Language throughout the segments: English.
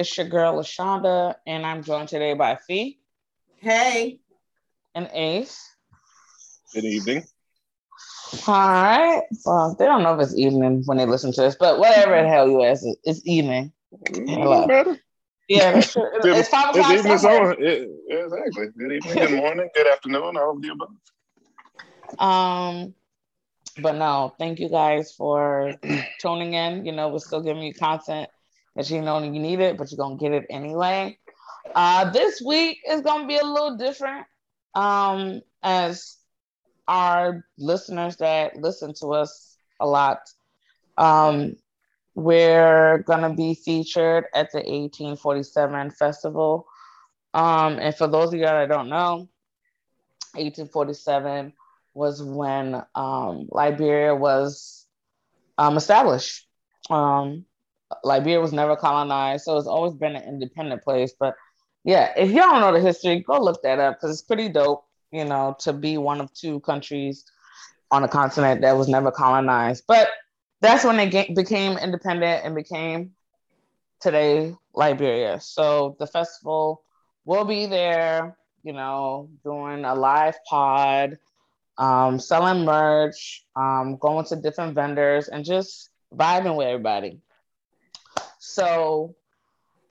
It's your girl LaShonda, and I'm joined today by Fee Hey, and Ace. Good evening. All right. Well, they don't know if it's evening when they listen to this, but whatever the hell you ask, it- it's evening. Hello. Yeah, that's. It's, it's five It's o'clock. evening somewhere. It, exactly. Good evening, good morning, good afternoon, all of the above. Um, but no, thank you guys for tuning in. You know, we're still giving you content you know you need it, but you're gonna get it anyway. Uh, this week is gonna be a little different. Um, as our listeners that listen to us a lot, um, we're gonna be featured at the 1847 festival. Um, and for those of you that don't know, 1847 was when um, Liberia was um, established. Um, Liberia was never colonized, so it's always been an independent place. But yeah, if y'all don't know the history, go look that up because it's pretty dope. You know, to be one of two countries on a continent that was never colonized. But that's when they became independent and became today Liberia. So the festival will be there. You know, doing a live pod um, selling merch, um, going to different vendors, and just vibing with everybody. So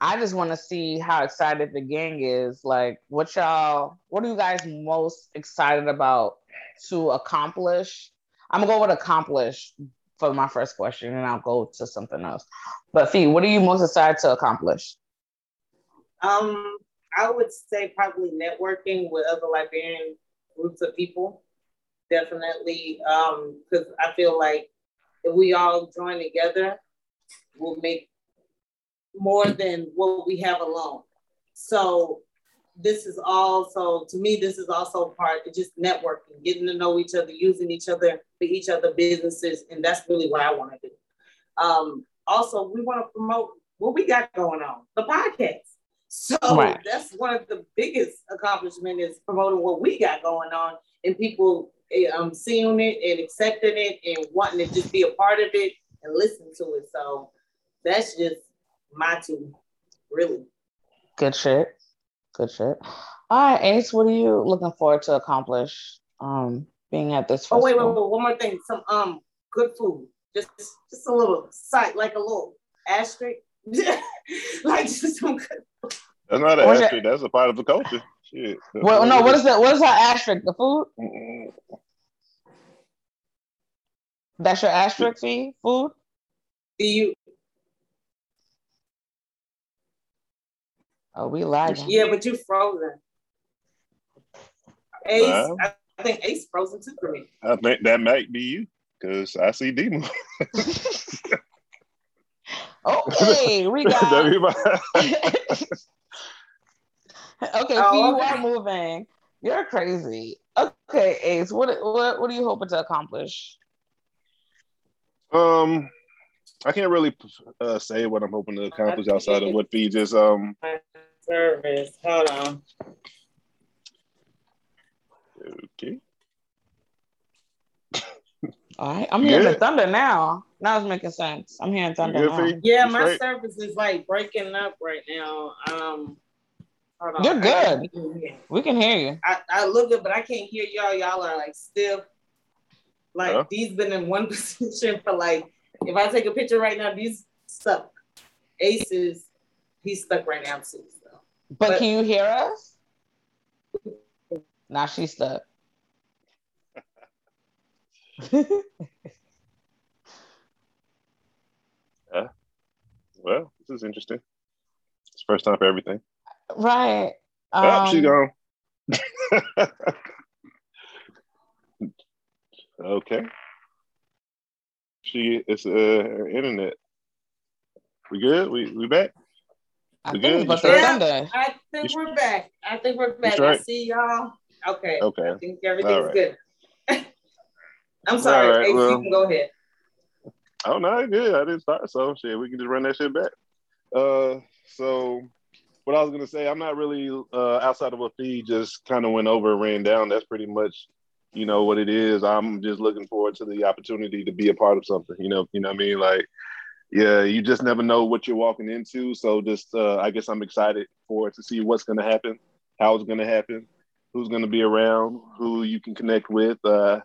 I just want to see how excited the gang is. Like, what y'all, what are you guys most excited about to accomplish? I'm gonna go with accomplish for my first question, and I'll go to something else. But Fee, what are you most excited to accomplish? um, I would say probably networking with other Liberian groups of people. Definitely, um, because I feel like if we all join together, we'll make more than what we have alone. So this is also to me, this is also part of just networking, getting to know each other, using each other for each other businesses, and that's really what I want to do. Um, also, we want to promote what we got going on, the podcast. So Right. that's one of the biggest accomplishment is promoting what we got going on and people eh, um, seeing it and accepting it and wanting to just be a part of it and listen to it. So that's just my two, really. Good shit. Good shit. All right, Ace, what are you looking forward to accomplish um being at this Oh wait, wait, wait, one more thing. Some um good food. Just just a little site, like a little asterisk. like just some good That's not an What's asterisk, that's a part of the culture. Shit. Well, no, what is that? What is that asterisk? The food? Mm-mm. That's your asterisk fee? Food? do you Oh, we lagging. yeah, but you frozen. Ace, Wow. I, I think Ace frozen too for me. I think that might be you, because I see Demo. Okay, we got. Everybody- okay, Oh, you okay. are moving. You're crazy. Okay, Ace, what what what are you hoping to accomplish? um, I can't really uh, say what I'm hoping to accomplish outside of what Fee just um. Service. Hold on. Okay. All right, I'm hearing the thunder now. Now it's making sense. I'm hearing thunder now. Yeah, You my straight? service is like breaking up right now. Um, hold on. You're good. can't. We can hear you. I, I look good, but I can't hear y'all. Y'all are like stiff. Like Huh? these been in one position for like. If I take a picture right now, these stuck. Aces, he's stuck right now too. So. But, But- can you hear us? Now she's stuck. Well, this is interesting. It's first time for everything. right. oh, she's Um, gone. okay. She it's uh her internet. We good? We we back? I We think it's good? but You the sure? Sunday. I think we're back. I think we're back. sure? I see y'all. Okay. Okay. I think everything's All right. good. I'm sorry. All right, AC, well- you can go ahead. Oh no, good. I didn't start, so shit, we can just run that shit back. Uh, so what I was gonna say, I'm not really uh outside of what Fee just kind of went over and ran down. That's pretty much, you know, what it is. I'm just looking forward to the opportunity to be a part of something. You know, you know what I mean? Like, yeah, you just never know what you're walking into. So just, uh, I guess I'm excited for it to see what's gonna happen, how it's gonna happen, who's gonna be around, who you can connect with. Uh,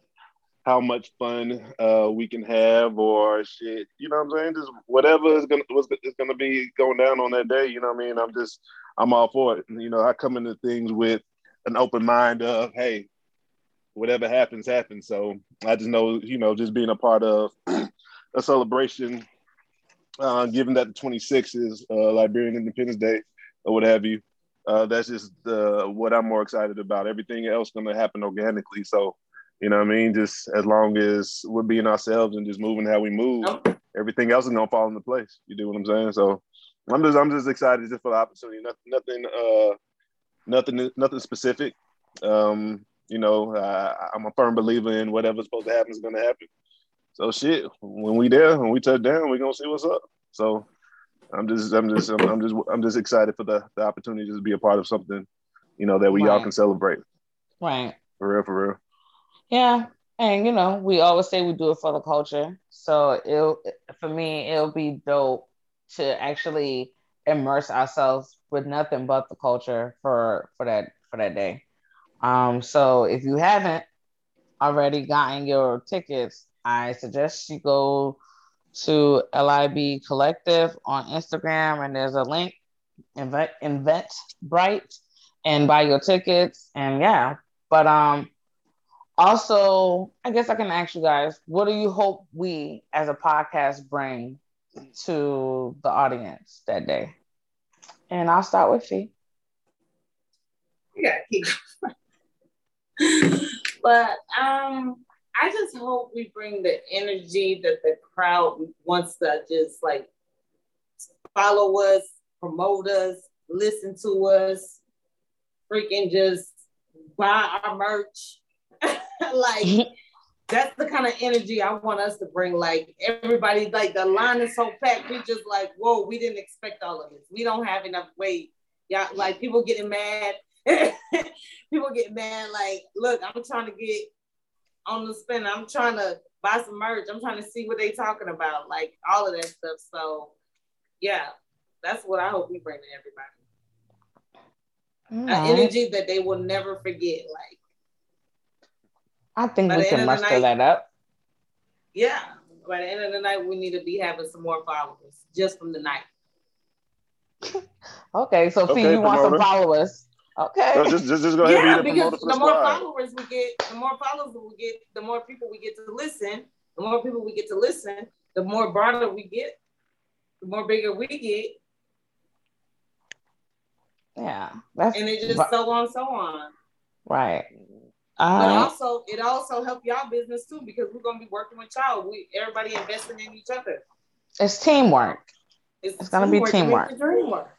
how much fun uh, we can have or shit, you know what I'm saying? Just whatever is gonna what's is gonna be going down on that day, you know what I mean? I'm just I'm all for it. You know, I come into things with an open mind of, hey, whatever happens, happens. So I just know, you know, just being a part of a celebration, uh, given that the 26th is uh, Liberian Independence Day or what have you, uh, that's just uh, what I'm more excited about. Everything else gonna happen organically. So you know what I mean? Just as long as we're being ourselves and just moving how we move, Oh. everything else is gonna fall into place. You do what I'm saying? So I'm just I'm just excited just for the opportunity. Nothing nothing uh nothing nothing specific. Um, you know, I, I'm a firm believer in whatever's supposed to happen is gonna happen. So shit, when we there, when we touch down, we're gonna see what's up. So I'm just I'm just I'm, I'm just I'm just excited for the, the opportunity to be a part of something, you know, that we all can celebrate. Right. For real, for real. Yeah. And you know, we always say we do it for the culture. So it'll for me, it'll be dope to actually immerse ourselves with nothing but the culture for for that for that day. Um, so if you haven't already gotten your tickets, I suggest you go to LIB Collective on Instagram and there's a link, invent invent bright and buy your tickets. And yeah, but um also, I guess I can ask you guys, what do you hope we as a podcast bring to the audience that day? And I'll start with keep going. but um I just hope we bring the energy that the crowd wants to just like follow us, promote us, listen to us, freaking just buy our merch. like that's the kind of energy I want us to bring. Like everybody, like the line is so packed. We just like, whoa, we didn't expect all of this. We don't have enough weight. Yeah, like people getting mad. people get mad. Like, look, I'm trying to get on the spin. I'm trying to buy some merch. I'm trying to see what they talking about. Like all of that stuff. So yeah, that's what I hope we bring to everybody. An energy that they will never forget. Like, I think we can end of the muster night- that up. yeah. By the end of the night, we need to be having some more followers just from the night. Okay, so Fee, Okay, you want some promoter. followers? Okay. No, just, just, just go ahead yeah, and be the because promoter for the, the more followers we get, the more followers we get, the more people we get to listen. The more people we get to listen, the more broader we get, the more bigger we get, yeah, that's and it just but- so on, so on. right. But uh, also, it also help y'all business too because we're gonna be working with y'all. We everybody investing in each other. It's teamwork. It's, It's gonna be to make teamwork. the dream work.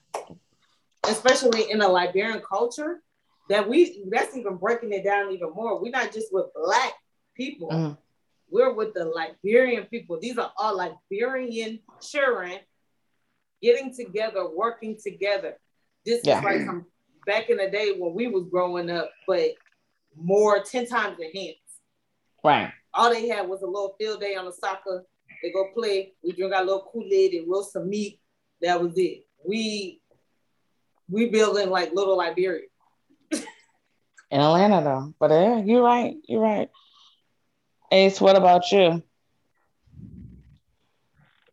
Especially in a Liberian culture, that we that's even breaking it down even more. We're not just with black people. Mhm. We're with the Liberian people. These are all Liberian children getting together, working together. This Yeah. is like some back in the day when we was growing up, but more 10 times enhanced. Right. All they had was a little field day on the soccer. They go play. We drink our little Kool-Aid and roast some meat. That was it. We we building like little Liberia. In Atlanta though. But yeah, you're right. You're right. Ace, what about you?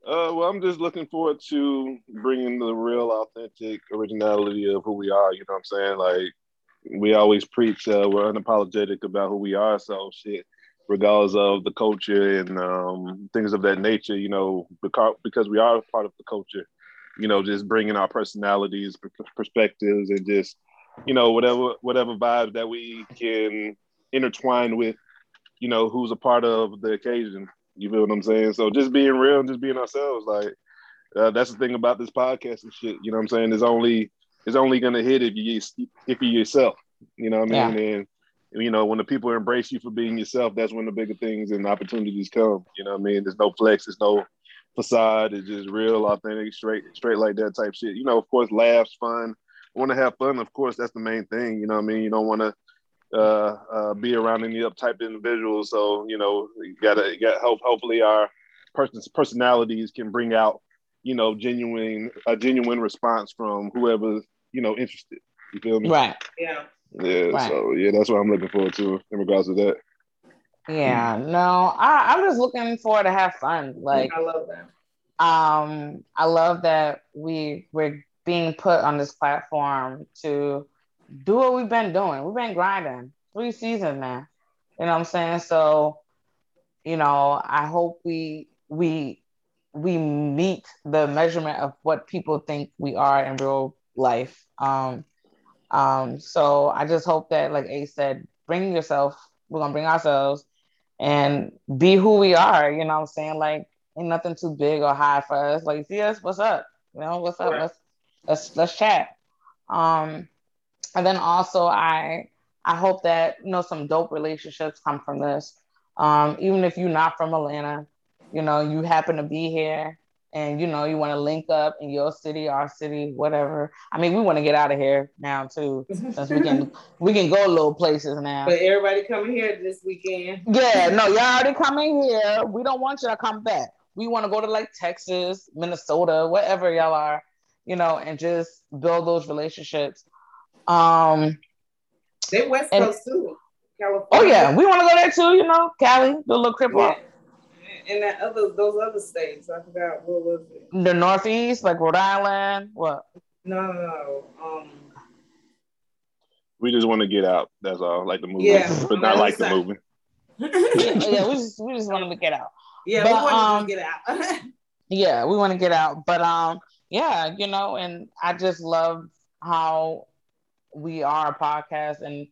Uh, well, I'm just looking forward to bringing the real, authentic originality of who we are. You know what I'm saying? Like we always preach, uh, we're unapologetic about who we are. So shit, regardless of the culture and um, things of that nature, you know, because because we are part of the culture. You know, just bringing our personalities, perspectives, and just you know whatever whatever vibe that we can intertwine with. You know, who's a part of the occasion. You feel what I'm saying? So just being real and just being ourselves. Like, uh, that's the thing about this podcast and shit. You know what I'm saying? It's only it's only gonna hit if you if you yourself. You know what I mean? Yeah. And you know when the people embrace you for being yourself, that's when the bigger things and opportunities come. You know what I mean? There's no flex. There's no facade. It's just real, authentic, straight, straight like that type shit. You know, of course, laughs, fun. Want to have fun, of course. That's the main thing. You know what I mean? You don't want to uh, uh, be around any uptype individuals. So you know, you gotta got hope. Hopefully, our person's personalities can bring out you know genuine a genuine response from whoever you know interested. You feel me? Right. Yeah. Yeah. Right. So yeah, that's what I'm looking forward to in regards to that. Yeah. No, I, I'm just looking forward to have fun. Like I love that. Um, I love that we we're being put on this platform to do what we've been doing. We've been grinding three seasons now. You know what I'm saying? So, you know, I hope we we we meet the measurement of what people think we are in real life. Um, um, so I just hope that, like A said, bring yourself. We're gonna bring ourselves and be who we are. You know what I'm saying? Like, ain't nothing too big or high for us. Like, see us, what's up? You know, what's up? Let's let's let's chat. Um, and then also I I hope that you know some dope relationships come from this. Um, even if you're not from Atlanta, you know, you happen to be here and you know you want to link up in your city, our city, whatever. I mean, we want to get out of here now too, since we can we can go a little places now. But everybody coming here this weekend. Yeah, no, y'all already coming here. We don't want you to come back. We want to go to like Texas, Minnesota, wherever y'all are, you know, and just build those relationships. Um, they West and, Coast too. California. Oh yeah, we want to go there too. You know, Cali, do a little crip yeah. And that other those other states, I forgot what was it. The Northeast, like Rhode Island. What? No, no, no. Um, we just want to get out. That's all. Like the movie, yeah, but not like the movie. yeah, yeah, we just we just want to get out. Yeah, but, we want um, to get out. yeah, we want to get out. But um, yeah, you know, and I just love how we are a podcast and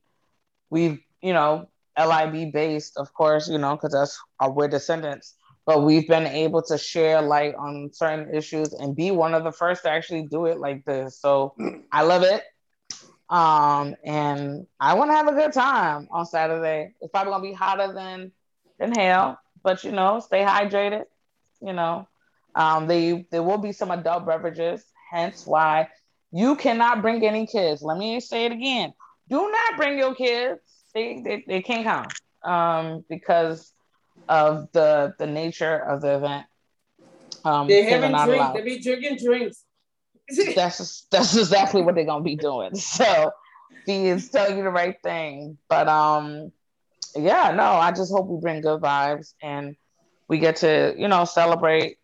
we've, you know, LIB based, of course, you know, because that's our we're descendants. But we've been able to share light on certain issues and be one of the first to actually do it like this. So I love it. Um, and I want to have a good time on Saturday. It's probably gonna be hotter than than hell, but you know, stay hydrated. You know, um, they there will be some adult beverages, hence why you cannot bring any kids. Let me say it again. Do not bring your kids. They they, they can't come um, because of the the nature of the event. Um, they're having drinks. They be drinking drinks. that's just, that's exactly what they're gonna be doing. So he is telling you the right thing. But um, yeah, no, I just hope we bring good vibes and we get to you know celebrate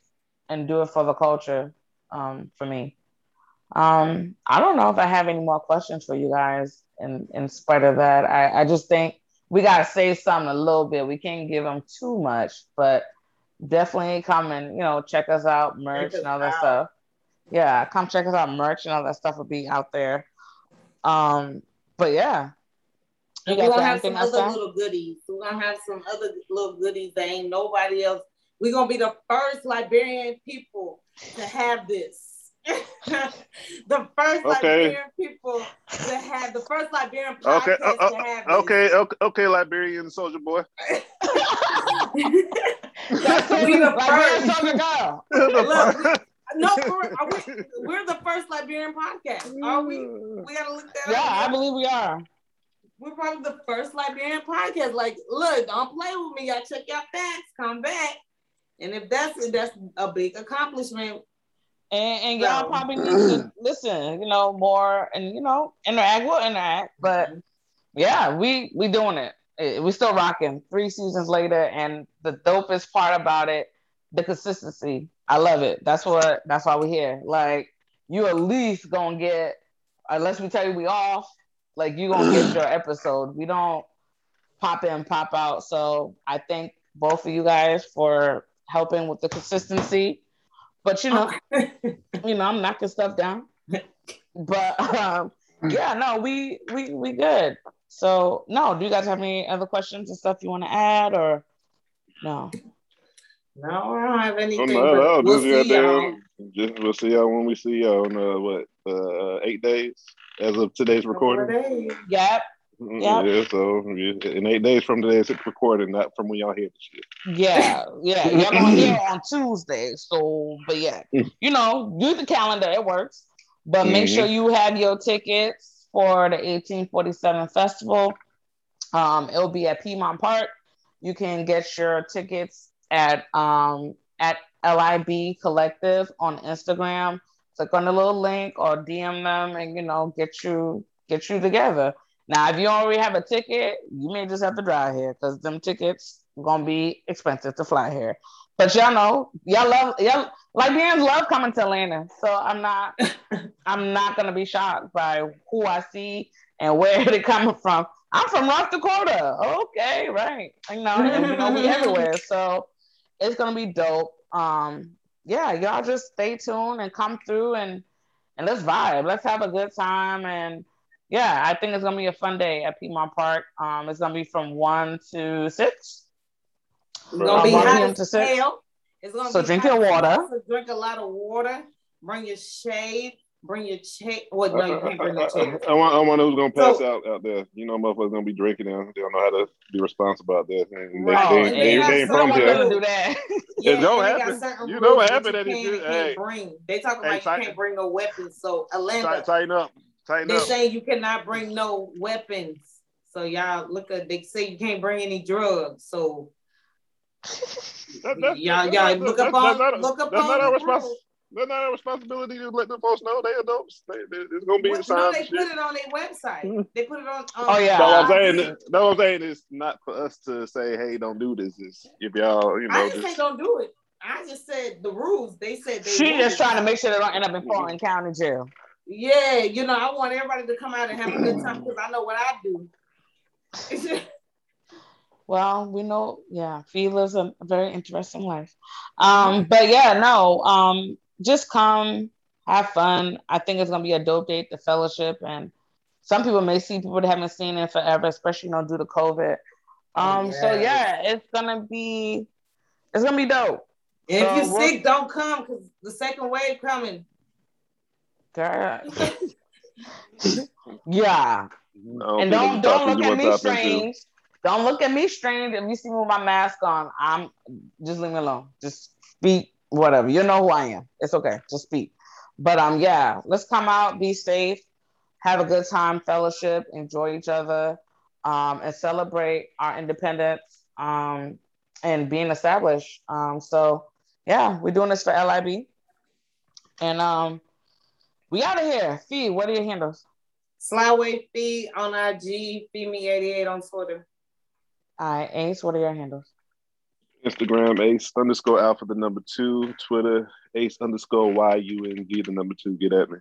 and do it for the culture. Um, for me. Um, I don't know if I have any more questions for you guys. In in spite of that, I, I just think we gotta say something a little bit. We can't give them too much, but definitely come and you know check us out, merch and all that out. stuff. Yeah, come check us out, merch and all that stuff will be out there. Um, but yeah. We're gonna have some other little goodies. We're gonna have some other little goodies that ain't nobody else. We're gonna be the first Liberian people to have this. the first okay. Liberian people to have the first Liberian podcast okay. Uh, uh, to have okay, okay, okay, Liberian soldier boy. That's we the first soldier girl. Look, we, no, we're, we, we're the first Liberian podcast. Are we? We gotta look that yeah, up. Yeah, I believe we are. We're probably the first Liberian podcast. Like, look, don't play with me. Y'all check your facts. Come back. And if that's that's a big accomplishment, and, and y'all probably need to listen, you know, more and you know, interact. We'll interact, but yeah, we we doing it. We still rocking three seasons later, and the dopest part about it, the consistency. I love it. That's what. That's why we're here. Like you at least gonna get, unless we tell you we off. Like you gonna get your episode. We don't pop in, pop out. So I thank both of you guys for helping with the consistency but you know, you know, I'm knocking stuff down. But um, yeah, no, we we we good. So no, do you guys have any other questions and stuff you want to add or no? No, I don't have anything. Oh, no, no, we'll just see y'all. goddamn- Just we'll see y'all when we see y'all in uh, what uh, eight days as of today's recording. Couple of days. Yep. Mm, Yep. Yeah, so in eight days from today, it's recording, not from when y'all hear the shit. Yeah, yeah. Y'all gonna hear on Tuesday. So, but yeah, you know, use the calendar, it works. But make Mhm. sure you have your tickets for the 1847 festival. Um, it'll be at Piedmont Park. You can get your tickets at um at LIB Collective on Instagram. Click on the little link or DM them and you know get you get you together. Now, if you already have a ticket, you may just have to drive here because them tickets gonna be expensive to fly here. But y'all know, y'all love y'all Liberians love coming to Atlanta. So I'm not I'm not gonna be shocked by who I see and where they're coming from. I'm from North Dakota. Okay, right. You know, and you know we everywhere. So it's gonna be dope. Um, yeah, y'all just stay tuned and come through and and let's vibe. Let's have a good time and yeah, I think it's gonna be a fun day at Piedmont Park. Um, it's gonna be from one to six. It's gonna be Um, hot as to six. hell. It's gonna So be drink hot your water. so drink a lot of water. Bring your shade. Bring your chair. Well, no, you can't bring no chair. I, want, I want to who's gonna pass So- out out there. You know, motherfuckers gonna be drinking now. They don't know how to be responsible out there. And they, Right. they, And they, they they, ain't from here. do that. Yeah, It don't and they got happen. You know what rules that you at it, can and hey. can't bring. They talk about tight- you can't bring no weapons. So Atlanta, tighten up, tighten they up. saying you cannot bring no weapons. So y'all look at they say you can't bring any drugs. So That- that's- y'all that's y'all not- look that's- up on that's not- look up that's on not our the response. rules. That's not our responsibility to let the folks know they adults. They, they, it's gonna be What- the no, signs they put shit. it on their website. Mm-hmm. They put it on. on Oh, um, yeah. That's what I'm saying. That's what I'm saying. It's not for us to say, "Hey, don't do this." It's if y'all, you know, I didn't say don't do it. I just said the rules. They said they. She wanted just trying to make sure they don't end up in mm-hmm. Fulton County jail. Yeah, you know, I want everybody to come out and have a good time because I know what I do. Well, we know, yeah, Fee lives a very interesting life. Um, but yeah, no, um, just come, have fun. I think it's gonna be a dope date, the fellowship, and some people may see people that haven't seen it forever, especially you know due to COVID. Um, so yeah, it's gonna be, it's gonna be dope. If So you're sick, don't come because the second wave coming. Girl. yeah, I and don't don't look at me tap into. strange. Don't look at me strange if you see me with my mask on. I'm just leave me alone. Just speak whatever. You know who I am. It's okay. Just speak. But um, yeah, let's come out, be safe, have a good time, fellowship, enjoy each other, um, and celebrate our independence um and being established. Um, so yeah, we're doing this for LIB. And um we out of here. Fee, what are your handles? Slyway Fee on IG, feed me 88 on Twitter. All right, Ace, what are your handles? Instagram Ace underscore Alpha the number two. Twitter Ace underscore Y U N G the number two. Get at me.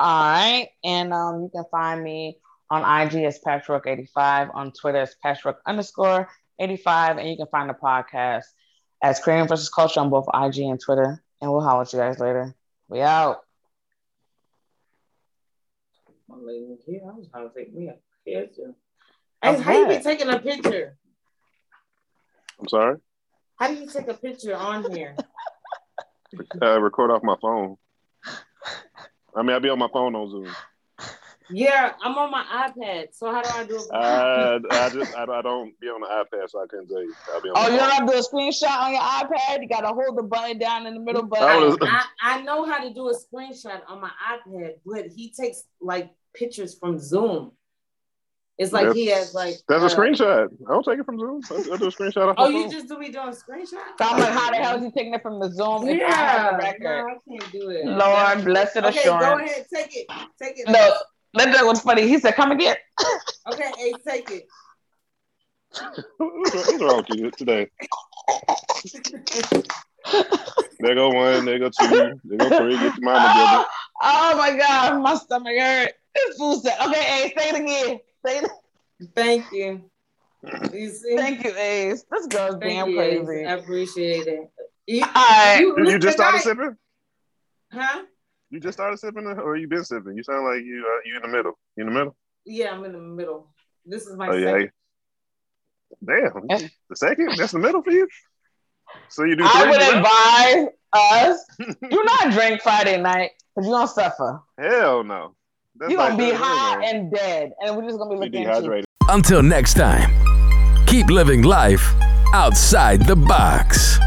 All right. And um, you can find me on IG as Patchwork85, on Twitter as Patchwork underscore 85, and you can find the podcast as Crayon versus Culture on both IG and Twitter. And we'll holler at you guys later. We out. I'm leaving here. I was trying to take me a picture. Hey, how you be taking a picture? I'm sorry. How do you take a picture on here? Uh, record off my phone. I mean, I'll be on my phone on Zoom. Yeah, I'm on my iPad. So how do I do it? I, I just I, I don't be on the iPad, so I couldn't tell you. I'll be on Oh, you don't have to do a screenshot on your iPad? You got to hold the button down in the middle button. I was- I, I know how to do a screenshot on my iPad, but he takes like pictures from Zoom. It's like he has like That's uh, a screenshot. I don't take it from Zoom. I, I do a screenshot off Oh, you phone. just do me doing screenshots? So I'm like, how the hell is he taking it from the Zoom if I have Yeah, the record? no, I can't do it. Lord, blessed okay, assurance. go ahead, take it, take it. No, that was funny. He said, come again. Okay, Ace, take it. What's what's wrong with you today? There go one. There go two. There go three. Get your mind together. Oh my God, my stomach hurt. This fool said, okay, Ace, say it again. Say it. Thank you. You see? Thank you, Ace. This girl's Thank damn you, Ace. crazy. I appreciate it. You, All right. You, you just started tonight- sipping? Huh? You just started sipping, or you been sipping? You sound like you uh, you in the middle. You in the middle? Yeah, I'm in the middle. This is my Oh yeah. Damn. The second? That's the middle for you? So you do. I would in advise us do not drink Friday night because you're gonna suffer. Hell no. That's You're gonna like be the- high and dead, and we're just gonna be be looking at you. dehydrated. Until next time, keep living life outside the box.